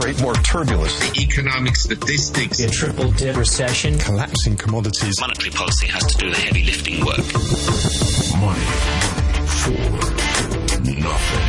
create more turbulence. The economic statistics. A triple dip recession. Collapsing commodities. Monetary policy has to do the heavy lifting work. Money for nothing.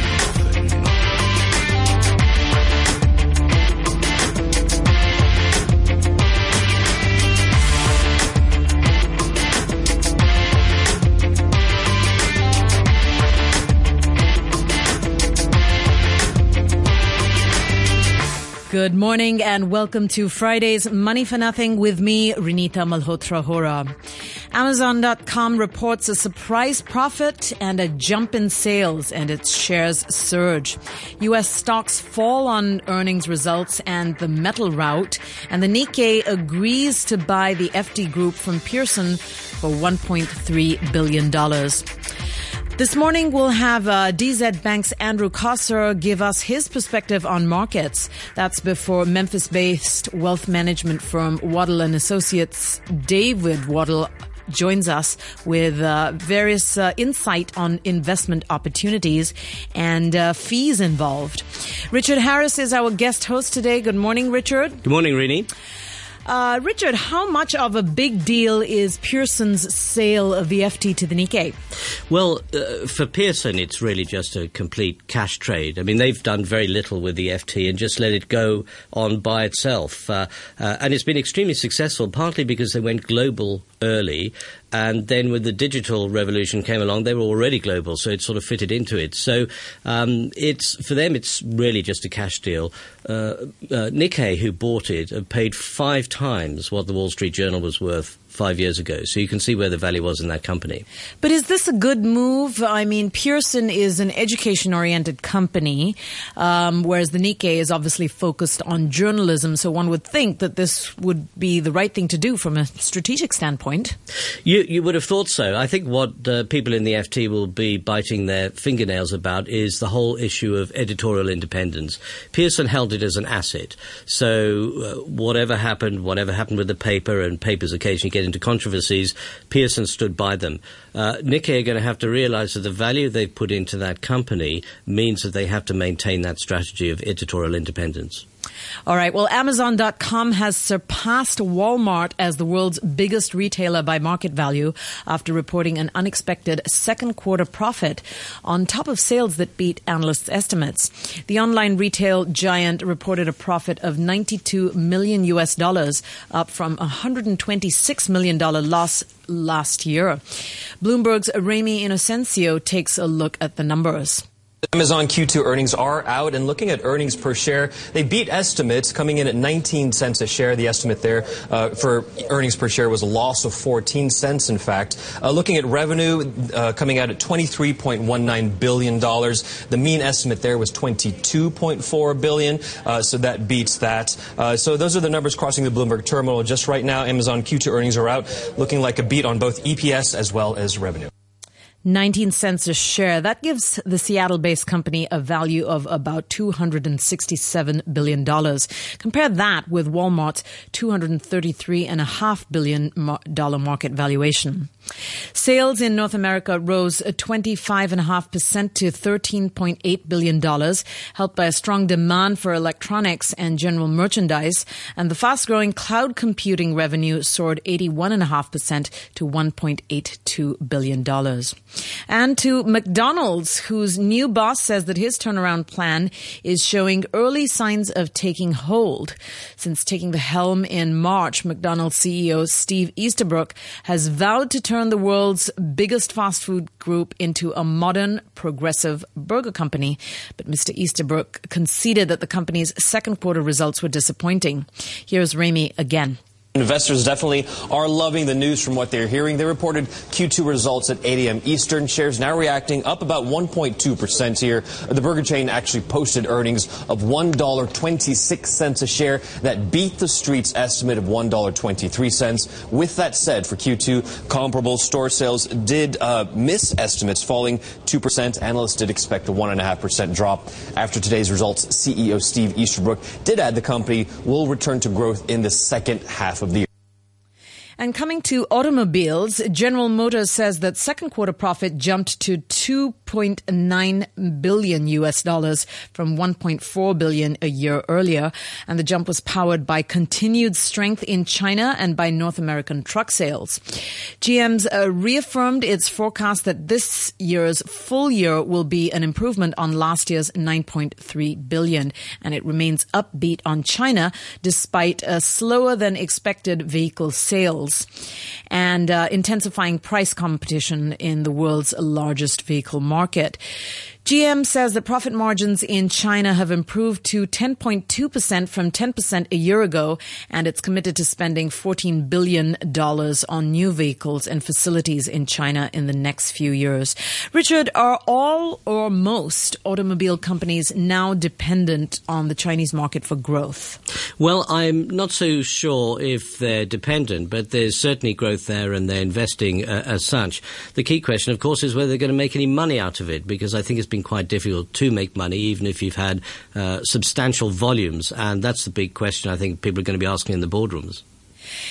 Good morning and welcome to Friday's Money for Nothing with me, Renita Malhotra Hora. Amazon.com reports a surprise profit and a jump in sales and its shares surge. U.S. stocks fall on earnings results and the metal rout and the Nikkei agrees to buy the FT group from Pearson for $1.3 billion. This morning we'll have uh, DZ Bank's Andrew Kosser give us his perspective on markets. That's before Memphis-based wealth management firm Waddell and Associates David Waddell joins us with uh, various uh, insight on investment opportunities and uh, fees involved. Richard Harris is our guest host today. Good morning, Richard. Good morning, Rini. Uh, Richard, how much of a big deal is Pearson's sale of the FT to the Nikkei? Well, uh, for Pearson, it's really just a complete cash trade. I mean, they've done very little with the FT and just let it go on by itself. Uh, uh, and it's been extremely successful, partly because they went global early. And then when the digital revolution came along, they were already global, so it sort of fitted into it. So um, it's for them, it's really just a cash deal. Uh, uh, Nikkei, who bought it, paid five times what the Wall Street Journal was worth five years ago. So you can see where the value was in that company. But is this a good move? I mean, Pearson is an education oriented company, um, whereas the Nikkei is obviously focused on journalism. So one would think that this would be the right thing to do from a strategic standpoint. You, you would have thought so. I think what uh, people in the FT will be biting their fingernails about is the whole issue of editorial independence. Pearson held it as an asset. So uh, whatever happened, whatever happened with the paper, and papers occasionally get into controversies, Pearson stood by them. Uh, Nikkei are going to have to realize that the value they've put into that company means that they have to maintain that strategy of editorial independence. All right. Well, Amazon.com has surpassed Walmart as the world's biggest retailer by market value after reporting an unexpected second quarter profit on top of sales that beat analysts' estimates. The online retail giant reported a profit of 92 million US dollars, up from 126 million dollar loss last year. Bloomberg's Ramy Inocencio takes a look at the numbers. Amazon Q2 earnings are out and looking at earnings per share, they beat estimates coming in at 19 cents a share. The estimate there uh, for earnings per share was a loss of 14 cents, in fact. Uh, looking at revenue uh, coming out at $23.19 billion. The mean estimate there was 22.4 billion, uh, so that beats that. Uh, so those are the numbers crossing the Bloomberg terminal. Just right now, Amazon Q2 earnings are out, looking like a beat on both EPS as well as revenue. 19 cents a share. That gives the Seattle based company a value of about $267 billion. Compare that with Walmart's $233.5 billion market valuation. Sales in North America rose uh, 25.5% to $13.8 billion, helped by a strong demand for electronics and general merchandise. And the fast growing cloud computing revenue soared 81.5% to $1.82 billion. And to McDonald's, whose new boss says that his turnaround plan is showing early signs of taking hold. Since taking the helm in March, McDonald's CEO Steve Easterbrook has vowed to turn the world's biggest fast food group into a modern, progressive burger company. But Mr. Easterbrook conceded that the company's second quarter results were disappointing. Here's Ramy again. Investors definitely are loving the news from what they're hearing. They reported Q2 results at 8 a.m. Eastern. Shares now reacting up about 1.2% here. The burger chain actually posted earnings of $1.26 a share. That beat the street's estimate of $1.23. With that said, for Q2, comparable store sales did uh, miss estimates, falling 2%. Analysts did expect a 1.5% drop. After today's results, CEO Steve Easterbrook did add the company will return to growth in the second half of. And coming to automobiles, General Motors says that second quarter profit jumped to 2.9 billion US dollars from 1.4 billion a year earlier. And the jump was powered by continued strength in China and by North American truck sales. GM's uh, reaffirmed its forecast that this year's full year will be an improvement on last year's 9.3 billion. And it remains upbeat on China despite a slower than expected vehicle sales and uh, intensifying price competition in the world's largest vehicle market. GM says that profit margins in China have improved to 10.2% from 10% a year ago, and it's committed to spending $14 billion on new vehicles and facilities in China in the next few years. Richard, are all or most automobile companies now dependent on the Chinese market for growth? Well, I'm not so sure if they're dependent, but there's certainly growth there and they're investing uh, as such. The key question, of course, is whether they're going to make any money out of it, because I think it's been quite difficult to make money, even if you've had uh, substantial volumes. And that's the big question I think people are going to be asking in the boardrooms.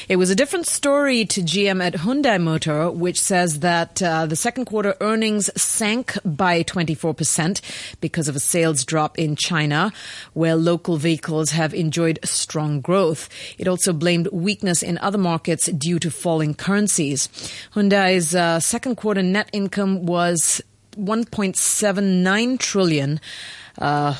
It was a different story to GM at Hyundai Motor, which says that uh, the second quarter earnings sank by 24% because of a sales drop in China, where local vehicles have enjoyed strong growth. It also blamed weakness in other markets due to falling currencies. Hyundai's uh, second quarter net income was 1.79 trillion. Uh,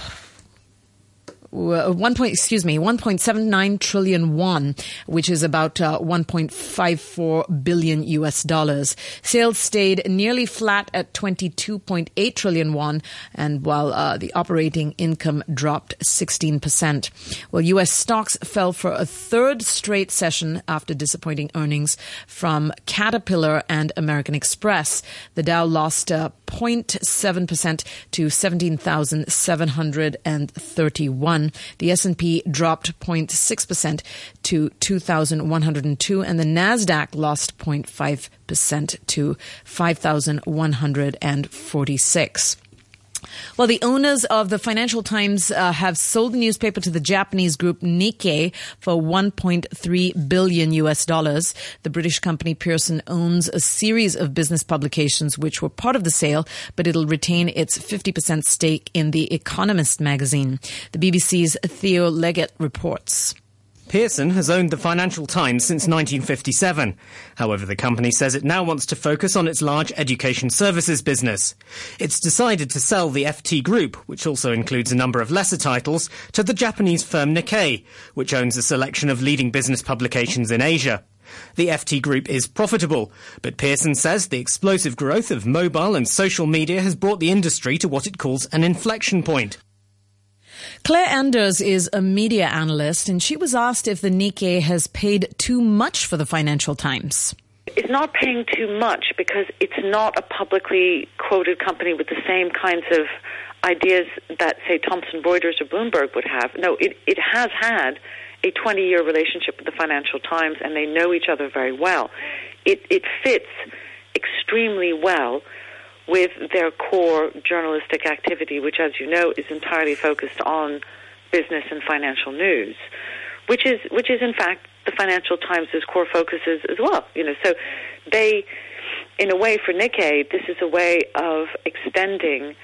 one point, excuse me, 1.79 trillion won, which is about uh, 1.54 billion US dollars. Sales stayed nearly flat at 22.8 trillion won, and while uh, the operating income dropped 16%. Well, US stocks fell for a third straight session after disappointing earnings from Caterpillar and American Express. The Dow lost 0.7% uh, to 17,731. The S&P dropped 0.6% to 2,102 and the Nasdaq lost 0.5% to 5,146. Well, the owners of the Financial Times uh, have sold the newspaper to the Japanese group Nikkei for 1.3 billion US dollars. The British company Pearson owns a series of business publications which were part of the sale, but it'll retain its 50% stake in The Economist magazine. The BBC's Theo Leggett reports. Pearson has owned the Financial Times since 1957. However, the company says it now wants to focus on its large education services business. It's decided to sell the FT Group, which also includes a number of lesser titles, to the Japanese firm Nikkei, which owns a selection of leading business publications in Asia. The FT Group is profitable, but Pearson says the explosive growth of mobile and social media has brought the industry to what it calls an inflection point. Claire Enders is a media analyst, and she was asked if the Nikkei has paid too much for the Financial Times. It's not paying too much because it's not a publicly quoted company with the same kinds of ideas that, say, Thomson Reuters or Bloomberg would have. No, it, it has had a 20 year relationship with the Financial Times, and they know each other very well. It, it fits extremely well with their core journalistic activity, which, as you know, is entirely focused on business and financial news, which is which is in fact the Financial Times' core focuses as well. You know, so they, in a way, for Nikkei, this is a way of extending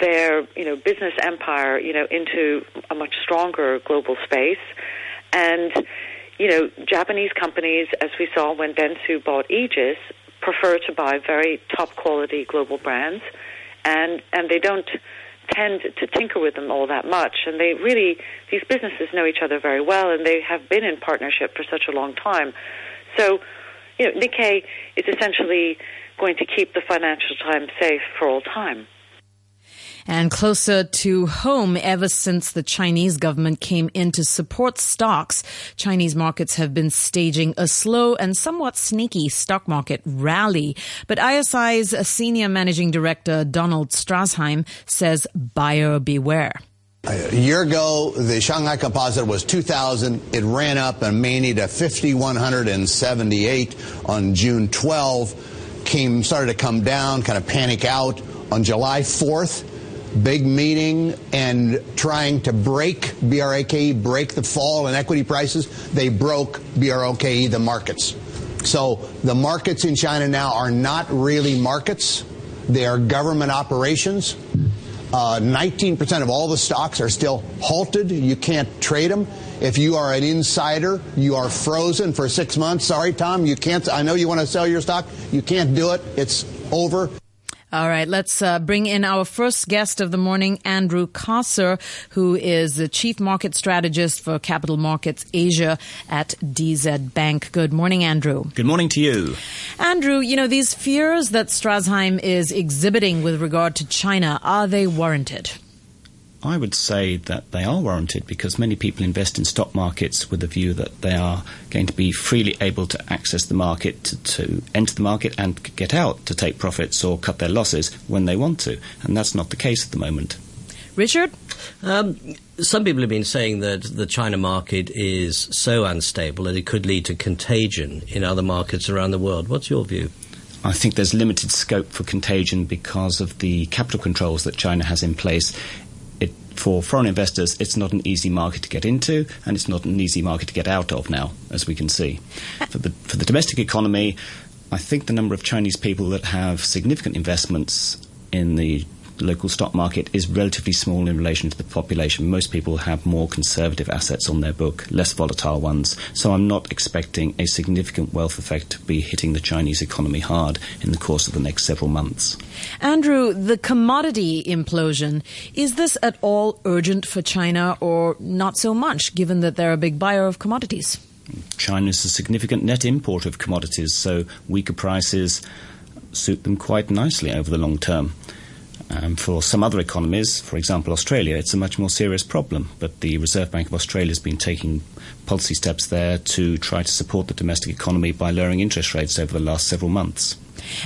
their you know business empire you know into a much stronger global space, and you know Japanese companies, as we saw when Dentsu bought Aegis, prefer to buy very top quality global brands, and and they don't tend to tinker with them all that much. And they really these businesses know each other very well, and they have been in partnership for such a long time. So, you know, Nikkei is essentially going to keep the Financial Times safe for all time. And closer to home, ever since the Chinese government came in to support stocks, Chinese markets have been staging a slow and somewhat sneaky stock market rally. But ISI's senior managing director, Donald Straszheim, says buyer beware. A year ago, the Shanghai Composite was 2,000. It ran up and mania to 5,178 on June 12. Came started to come down, kind of panic out on July 4th big meeting and trying to break BRAKE, break the fall in equity prices. They broke BROKE, the markets. So the markets in China now are not really markets, they are government operations. Uh, 19% of all the stocks are still halted. You can't trade them. If you are an insider, you are frozen for six months. Sorry, Tom, you can't. I know you want to sell your stock. You can't do it. It's over. All right, let's uh, bring in our first guest of the morning, Andrew Carser, who is the Chief Market Strategist for Capital Markets Asia at DZ Bank. Good morning, Andrew. Good morning to you. Andrew, you know, these fears that Straszheim is exhibiting with regard to China, are they warranted? I would say that they are warranted because many people invest in stock markets with the view that they are going to be freely able to access the market, to, to, enter the market and get out to take profits or cut their losses when they want to. And that's not the case at the moment. Richard? Um, some people have been saying that the China market is so unstable that it could lead to contagion in other markets around the world. What's your view? I think there's limited scope for contagion because of the capital controls that China has in place for foreign investors, it's not an easy market to get into, and it's not an easy market to get out of now, as we can see. For the, for the domestic economy, I think the number of Chinese people that have significant investments in the local stock market is relatively small in relation to the population. Most people have more conservative assets on their book, less volatile ones. So I'm not expecting a significant wealth effect to be hitting the Chinese economy hard in the course of the next several months. Andrew, the commodity implosion, is this at all urgent for China or not so much, given that they're a big buyer of commodities? China is a significant net importer of commodities, so weaker prices suit them quite nicely over the long term. Um, for some other economies, for example Australia, it's a much more serious problem. But the Reserve Bank of Australia has been taking policy steps there to try to support the domestic economy by lowering interest rates over the last several months.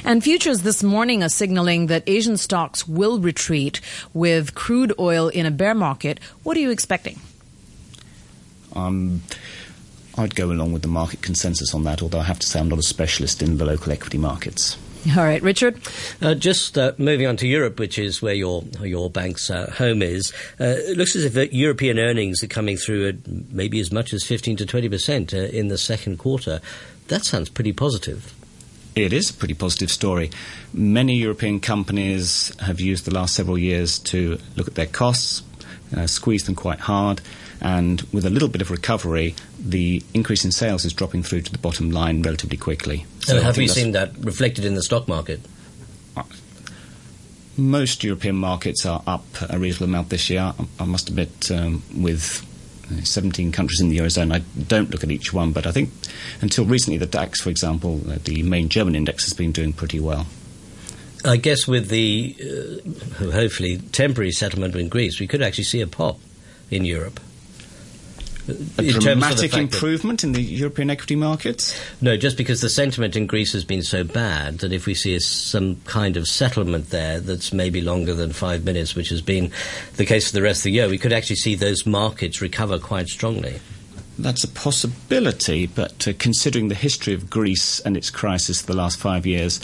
And futures this morning are signaling that Asian stocks will retreat with crude oil in a bear market. What are you expecting? Um, I'd go along with the market consensus on that, although I have to say I'm not a specialist in the local equity markets. All right, Richard. Uh, just uh, moving on to Europe, which is where your your bank's uh, home is. Uh, it looks as if uh, European earnings are coming through at maybe as much as fifteen to twenty percent uh, in the second quarter. That sounds pretty positive. It is a pretty positive story. Many European companies have used the last several years to look at their costs, squeeze them quite hard and with a little bit of recovery, the increase in sales is dropping through to the bottom line relatively quickly. So have you seen that reflected in the stock market? Most European markets are up a reasonable amount this year. I must admit, um, with 17 countries in the Eurozone. I don't look at each one, but I think until recently, the DAX, for example, uh, the main German index, has been doing pretty well. I guess with the uh, hopefully temporary settlement in Greece, we could actually see a pop in Europe a dramatic improvement in the European equity markets? No, just because the sentiment in Greece has been so bad that if we see a, some kind of settlement there that's maybe longer than five minutes, which has been the case for the rest of the year, we could actually see those markets recover quite strongly. That's a possibility, but uh, considering the history of Greece and its crisis for the last five years,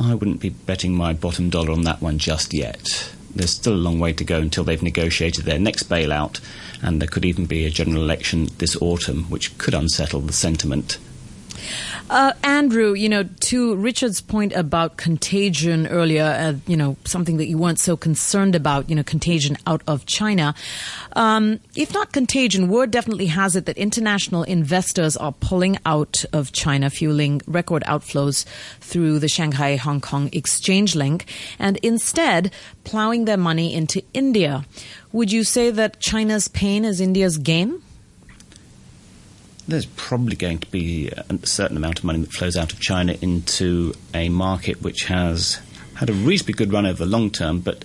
I wouldn't be betting my bottom dollar on that one just yet. There's still a long way to go until they've negotiated their next bailout and there could even be a general election this autumn, which could unsettle the sentiment. Uh, Andrew, you know, to Richard's point about contagion earlier, uh, you know, something that you weren't so concerned about, you know, contagion out of China. Um, if not contagion, word definitely has it that international investors are pulling out of China, fueling record outflows through the Shanghai Hong Kong exchange link, and instead plowing their money into India. Would you say that China's pain is India's gain? There's probably going to be a certain amount of money that flows out of China into a market which has had a reasonably good run over the long term, but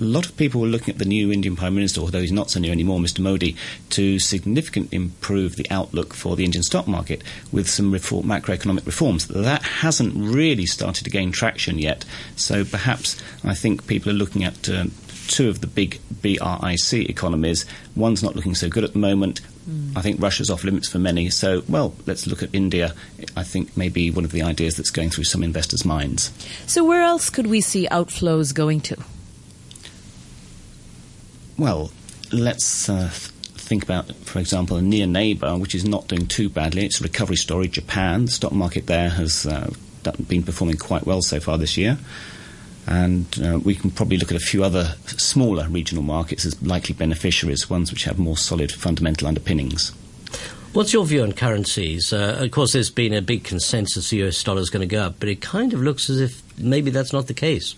a lot of people were looking at the new Indian Prime Minister, although he's not so new anymore, Mr. Modi, to significantly improve the outlook for the Indian stock market with some reform, macroeconomic reforms. That hasn't really started to gain traction yet. So perhaps I think people are looking at uh, two of the big BRIC economies. One's not looking so good at the moment. Mm. I think Russia's off limits for many. So, well, let's look at India. I think maybe one of the ideas that's going through some investors' minds. So, where else could we see outflows going to? Well, let's uh, think about, for example, a near neighbour, which is not doing too badly. It's a recovery story. Japan, the stock market there has uh, been performing quite well so far this year. And uh, we can probably look at a few other smaller regional markets as likely beneficiaries, ones which have more solid fundamental underpinnings. What's your view on currencies? Uh, of course, there's been a big consensus the US dollar is going to go up, but it kind of looks as if maybe that's not the case.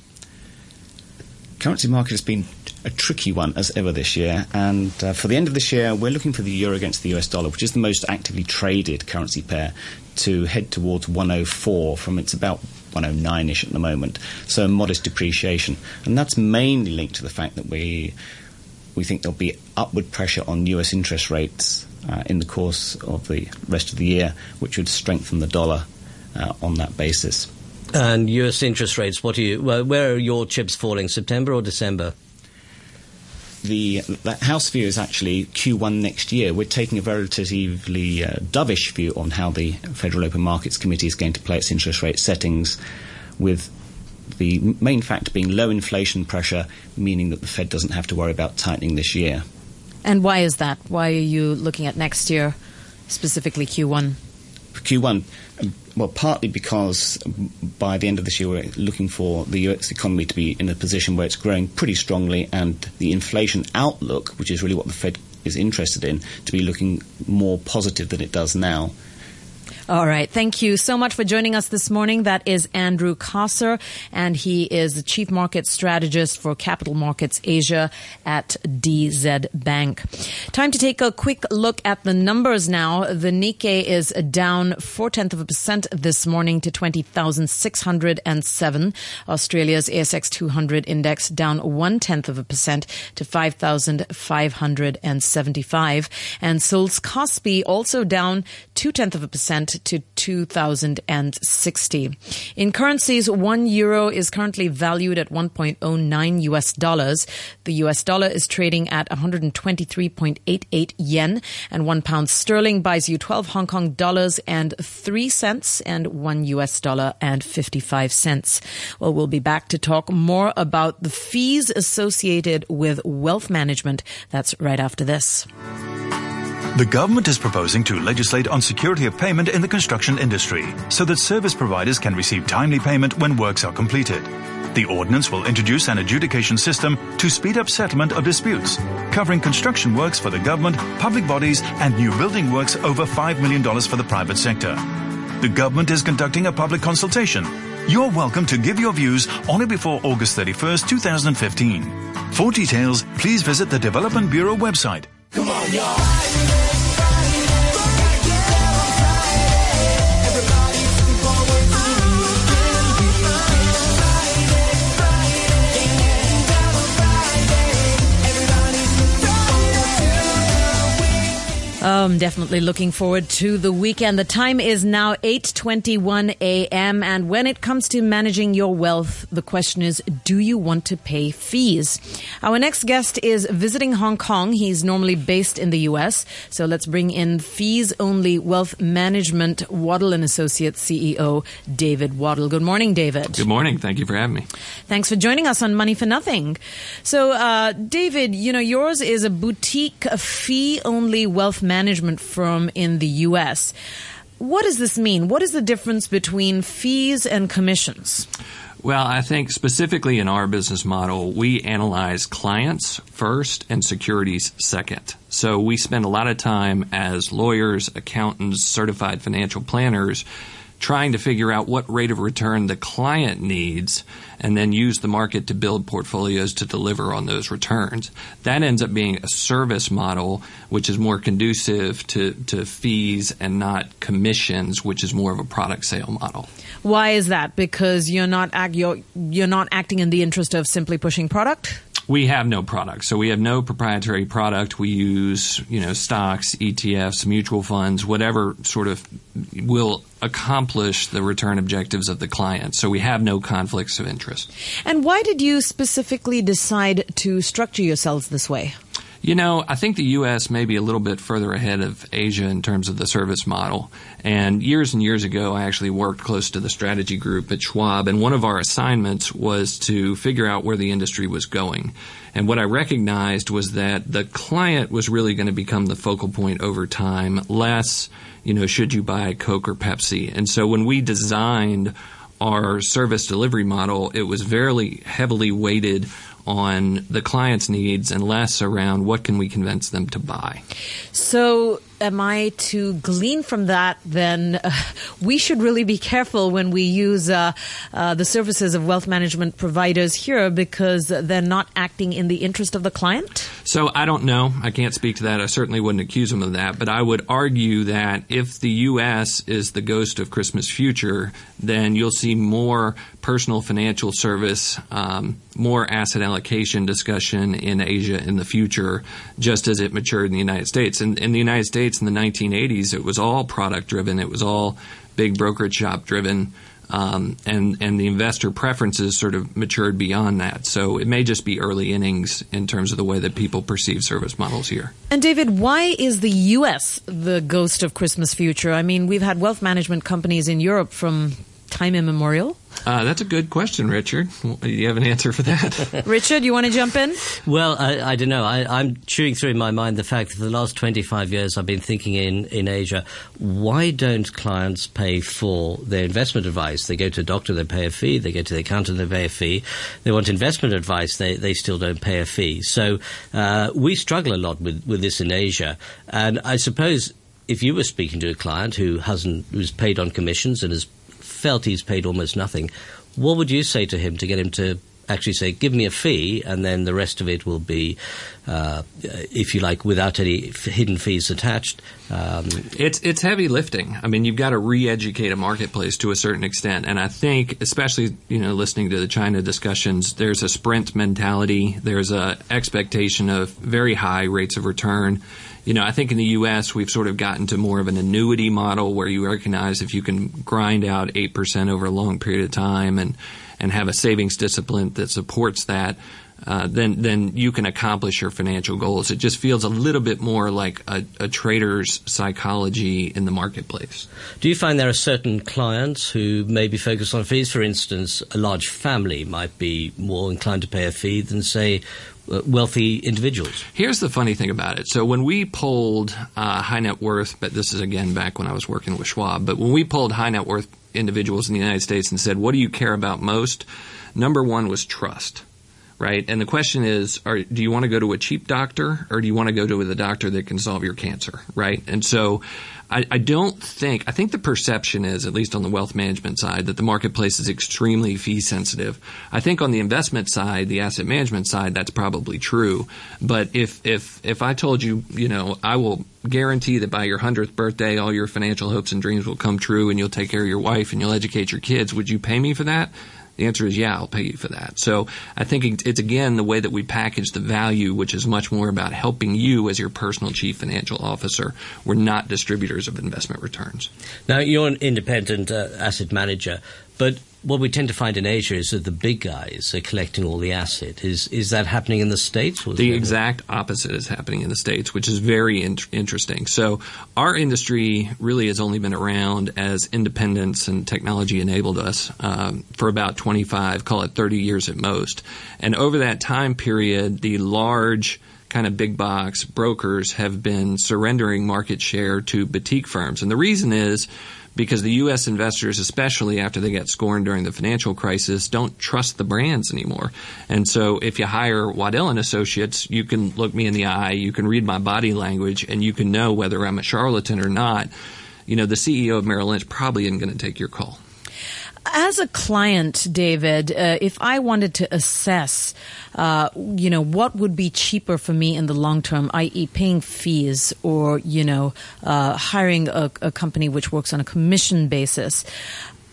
Currency market has been a tricky one as ever this year, and uh, for the end of this year, we're looking for the euro against the US dollar, which is the most actively traded currency pair, to head towards 104 from its about 109 ish at the moment. So a modest depreciation. And that's mainly linked to the fact that we, we think there'll be upward pressure on US interest rates uh, in the course of the rest of the year, which would strengthen the dollar uh, on that basis. And US interest rates, what are you, where are your chips falling, September or December? The, the house view is actually Q1 next year. We're taking a relatively uh, dovish view on how the Federal Open Markets Committee is going to play its interest rate settings, with the main factor being low inflation pressure, meaning that the Fed doesn't have to worry about tightening this year. And why is that? Why are you looking at next year, specifically Q1? Q1, well, partly because by the end of this year we're looking for the US economy to be in a position where it's growing pretty strongly and the inflation outlook, which is really what the Fed is interested in, to be looking more positive than it does now. All right. Thank you so much for joining us this morning. That is Andrew Kosser, and he is the Chief Market Strategist for Capital Markets Asia at DZ Bank. Time to take a quick look at the numbers now. The Nikkei is down four tenths of a percent this morning to 20,607. Australia's ASX 200 index down one tenth of a percent to 5,575. And Seoul's Kospi also down two tenths of a percent to 2060. In currencies, one euro is currently valued at 1.09 US dollars. The US dollar is trading at 123.88 yen, and one pound sterling buys you 12 Hong Kong dollars and 3 cents, and one US dollar and 55 cents. Well, we'll be back to talk more about the fees associated with wealth management. That's right after this. The government is proposing to legislate on security of payment in the construction industry so that service providers can receive timely payment when works are completed. The ordinance will introduce an adjudication system to speed up settlement of disputes, covering construction works for the government, public bodies, and new building works over $5 million for the private sector. The government is conducting a public consultation. You're welcome to give your views on it before August 31st, 2015. For details, please visit the Development Bureau website. Come on, y'all. I'm definitely looking forward to the weekend. The time is now 8:21 a.m. and when it comes to managing your wealth, the question is do you want to pay fees? Our next guest is visiting Hong Kong. He's normally based in the US. So let's bring in fees only wealth management Waddell and Associates CEO David Waddell. Good morning, David. Good morning. Thank you for having me. Thanks for joining us on Money for Nothing. So, uh, David, you know, yours is a boutique fee only wealth management management firm in the U.S. What does this mean? What is the difference between fees and commissions? Well, I think specifically in our business model, we analyze clients first and securities second. So we spend a lot of time as lawyers, accountants, certified financial planners trying to figure out what rate of return the client needs and then use the market to build portfolios to deliver on those returns. That ends up being a service model which is more conducive to, to fees and not commissions, which is more of a product sale model. Why is that? Because you're not act, you're, you're not acting in the interest of simply pushing product? We have no product. So we have no proprietary product. We use, you know, stocks, ETFs, mutual funds, whatever sort of will accomplish the return objectives of the client. So we have no conflicts of interest. And why did you specifically decide to structure yourselves this way? You know, I think the U.S. may be a little bit further ahead of Asia in terms of the service model. And years and years ago, I actually worked close to the strategy group at Schwab, and one of our assignments was to figure out where the industry was going. And what I recognized was that the client was really going to become the focal point over time, less, you know, should you buy Coke or Pepsi. And so when we designed our service delivery model, it was very heavily weighted on the client's needs and less around what can we convince them to buy. So am I to glean from that then uh, we should really be careful when we use uh, uh, the services of wealth management providers here because they're not acting in the interest of the client? So I don't know. I can't speak to that. I certainly wouldn't accuse them of that. But I would argue that if the U.S. is the ghost of Christmas future, then you'll see more personal financial service, um, more asset allocation discussion in Asia in the future, just as it matured in the United States. And in the United States in the 1980s, it was all product driven. It was all big brokerage shop driven. Um, and and the investor preferences sort of matured beyond that. So it may just be early innings in terms of the way that people perceive service models here. And David, why is the U.S. the ghost of Christmas future? I mean, we've had wealth management companies in Europe from time immemorial. Uh, that's a good question, Richard. Do you have an answer for that? Richard, you want to jump in? Well, I, I don't know. I, am chewing through in my mind the fact that for the last 25 years I've been thinking in, in Asia, why don't clients pay for their investment advice? They go to a doctor, they pay a fee. They go to the accountant, they pay a fee. They want investment advice, they, they still don't pay a fee. So uh, we struggle a lot with, with this in Asia. And I suppose if you were speaking to a client who hasn't, who's paid on commissions and has felt he's paid almost nothing, what would you say to him to get him to actually say, give me a fee, and then the rest of it will be, uh, if you like, without any f- hidden fees attached. Um, it's it's heavy lifting. I mean, you've got to re-educate a marketplace to a certain extent, and I think, especially you know, listening to the China discussions, there's a sprint mentality. There's a expectation of very high rates of return you know, I think in the U.S. we've sort of gotten to more of an annuity model where you recognize if you can grind out eight percent over a long period of time and and have a savings discipline that supports that, uh, then then you can accomplish your financial goals. It just feels a little bit more like a, a, trader's psychology in the marketplace. Do you find there are certain clients who may be focused on fees? For instance, a large family might be more inclined to pay a fee than, say, uh, wealthy individuals. Here's the funny thing about it. So when we polled uh, high net worth, but this is again back when I was working with Schwab, but when we polled high net worth individuals in the United States and said, "What do you care about most?" Number one was trust right? And the question is, are, do you want to go to a cheap doctor or do you want to go to the doctor that can solve your cancer, right? And so I, I, don't think, I think the perception is, at least on the wealth management side, that the marketplace is extremely fee sensitive. I think on the investment side, the asset management side, that's probably true. But if, if, if I told you, you know, I will guarantee that by your 100th birthday, all your financial hopes and dreams will come true and you'll take care of your wife and you'll educate your kids, would you pay me for that? The answer is yeah, I'll pay you for that. So I think it's again the way that we package the value, which is much more about helping you as your personal chief financial officer. We're not distributors of investment returns. Now you're an independent uh, asset manager, but what we tend to find in Asia is that the big guys are collecting all the asset. Is is that happening in the states? The exact opposite is happening in the states, which is very in- interesting. So our industry really has only been around as independence and technology enabled us um, for about 25, call it 30 years at most. And over that time period, the large kind of big box brokers have been surrendering market share to boutique firms. And the reason is because the U.S. investors, especially after they got scorned during the financial crisis, don't trust the brands anymore. And so, if you hire Waddell and Associates, you can look me in the eye, you can read my body language, and you can know whether I'm a charlatan or not. You know, the CEO of Merrill Lynch probably isn't going to take your call. As a client, David, uh, if I wanted to assess, uh, you know, what would be cheaper for me in the long term, i.e., paying fees or you know, uh, hiring a, a company which works on a commission basis,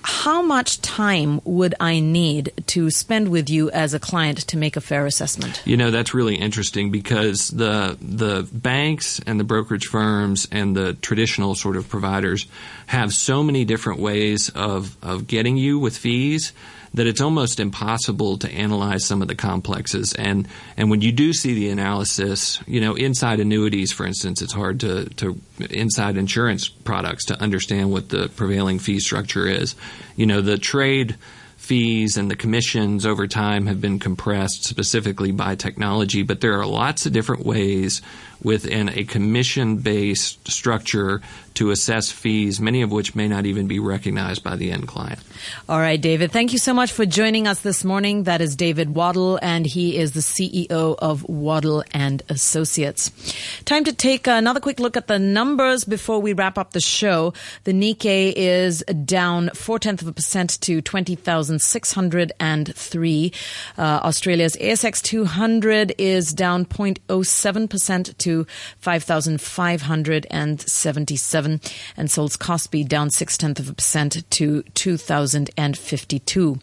how much time would I need to spend with you as a client to make a fair assessment? You know, that's really interesting because the the banks and the brokerage firms and the traditional sort of providers have so many different ways of, of getting you with fees that it's almost impossible to analyze some of the complexes. And and when you do see the analysis, you know, inside annuities, for instance, it's hard to to inside insurance products to understand what the prevailing fee structure is. You know, the trade fees and the commissions over time have been compressed specifically by technology, but there are lots of different ways within a commission based structure to assess fees, many of which may not even be recognized by the end client. All right, David, thank you so much for joining us this morning. That is David Waddell, and he is the CEO of Waddell and Associates. Time to take another quick look at the numbers before we wrap up the show. The Nikkei is down four tenths of a percent to 20,603. Uh, Australia's ASX 200 is down 0.07% to 5,577 and Seoul's Kospi down six tenths of a percent to 2,052.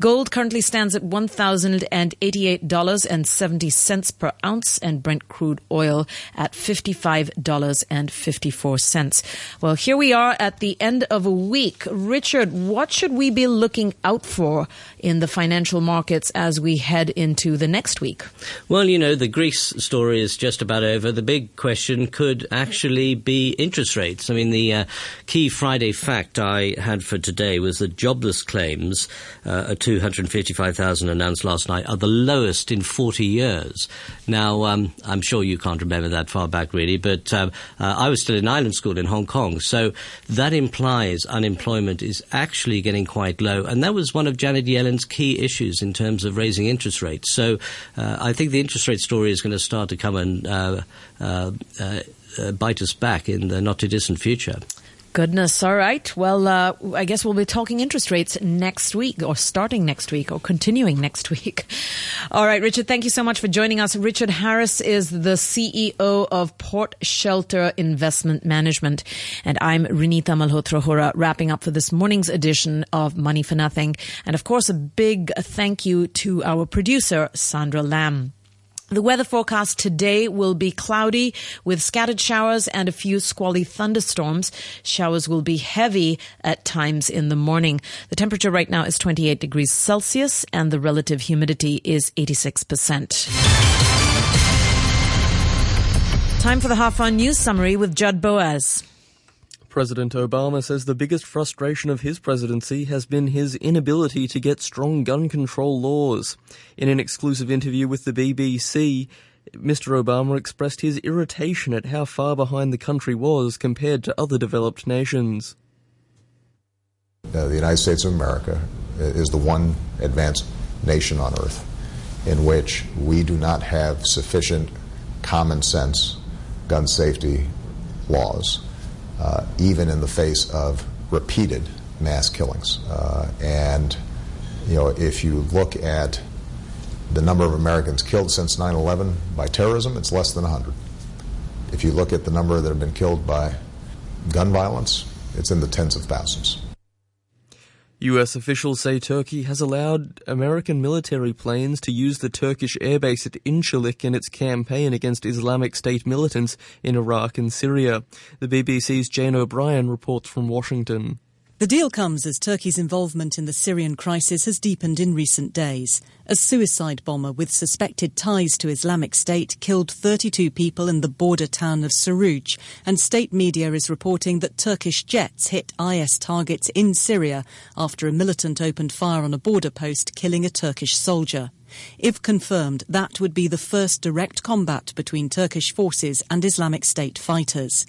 Gold currently stands at $1,088.70 per ounce and Brent crude oil at $55.54. Well, here we are at the end of a week. Richard, what should we be looking out for in the financial markets as we head into the next week? Well, you know, the Greece story is just about over. The big question could actually be interest rates. I mean, the uh, key Friday fact I had for today was that jobless claims, uh, at 255,000 announced last night, are the lowest in 40 years. Now, um, I'm sure you can't remember that far back, really, but uh, uh, I was still in island school in Hong Kong, so that implies unemployment is actually getting quite low, and that was one of Janet Yellen's key issues in terms of raising interest rates. So uh, I think the interest rate story is going to start to come and uh, Uh, uh, uh, bite us back in the not too distant future. Goodness. All right. Well, uh, I guess we'll be talking interest rates next week, or starting next week, or continuing next week. All right, Richard, thank you so much for joining us. Richard Harris is the CEO of Port Shelter Investment Management. And I'm Renita Malhotra Hora, wrapping up for this morning's edition of Money for Nothing. And of course, a big thank you to our producer, Sandra Lamb. The weather forecast today will be cloudy with scattered showers and a few squally thunderstorms. Showers will be heavy at times in the morning. The temperature right now is 28 degrees Celsius and the relative humidity is 86%. Time for the half hour news summary with Judd Boaz. President Obama says the biggest frustration of his presidency has been his inability to get strong gun control laws. In an exclusive interview with the BBC, Mr. Obama expressed his irritation at how far behind the country was compared to other developed nations. Uh, the United States of America is the one advanced nation on earth in which we do not have sufficient common sense gun safety laws even in the face of repeated mass killings. Uh, and, you know, if you look at the number of Americans killed since 9 11 by terrorism, it's less than 100. If you look at the number that have been killed by gun violence, it's in the tens of thousands. US officials say Turkey has allowed American military planes to use the Turkish airbase at Incirlik in its campaign against Islamic State militants in Iraq and Syria. The BBC's Jane O'Brien reports from Washington. The deal comes as Turkey's involvement in the Syrian crisis has deepened in recent days. A suicide bomber with suspected ties to Islamic State killed 32 people in the border town of Suruc, and state media is reporting that Turkish jets hit IS targets in Syria after a militant opened fire on a border post, killing a Turkish soldier. If confirmed, that would be the first direct combat between Turkish forces and Islamic State fighters.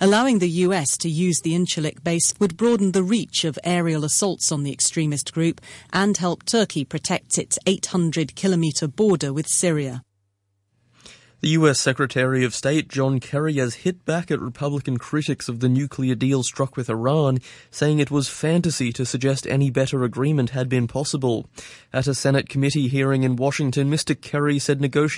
Allowing the US to use the Incirlik base would broaden the reach of aerial assaults on the extremist group and help Turkey protect its 800 kilometre border with Syria. The US Secretary of State John Kerry has hit back at Republican critics of the nuclear deal struck with Iran, saying it was fantasy to suggest any better agreement had been possible. At a Senate committee hearing in Washington, Mr. Kerry said negotiations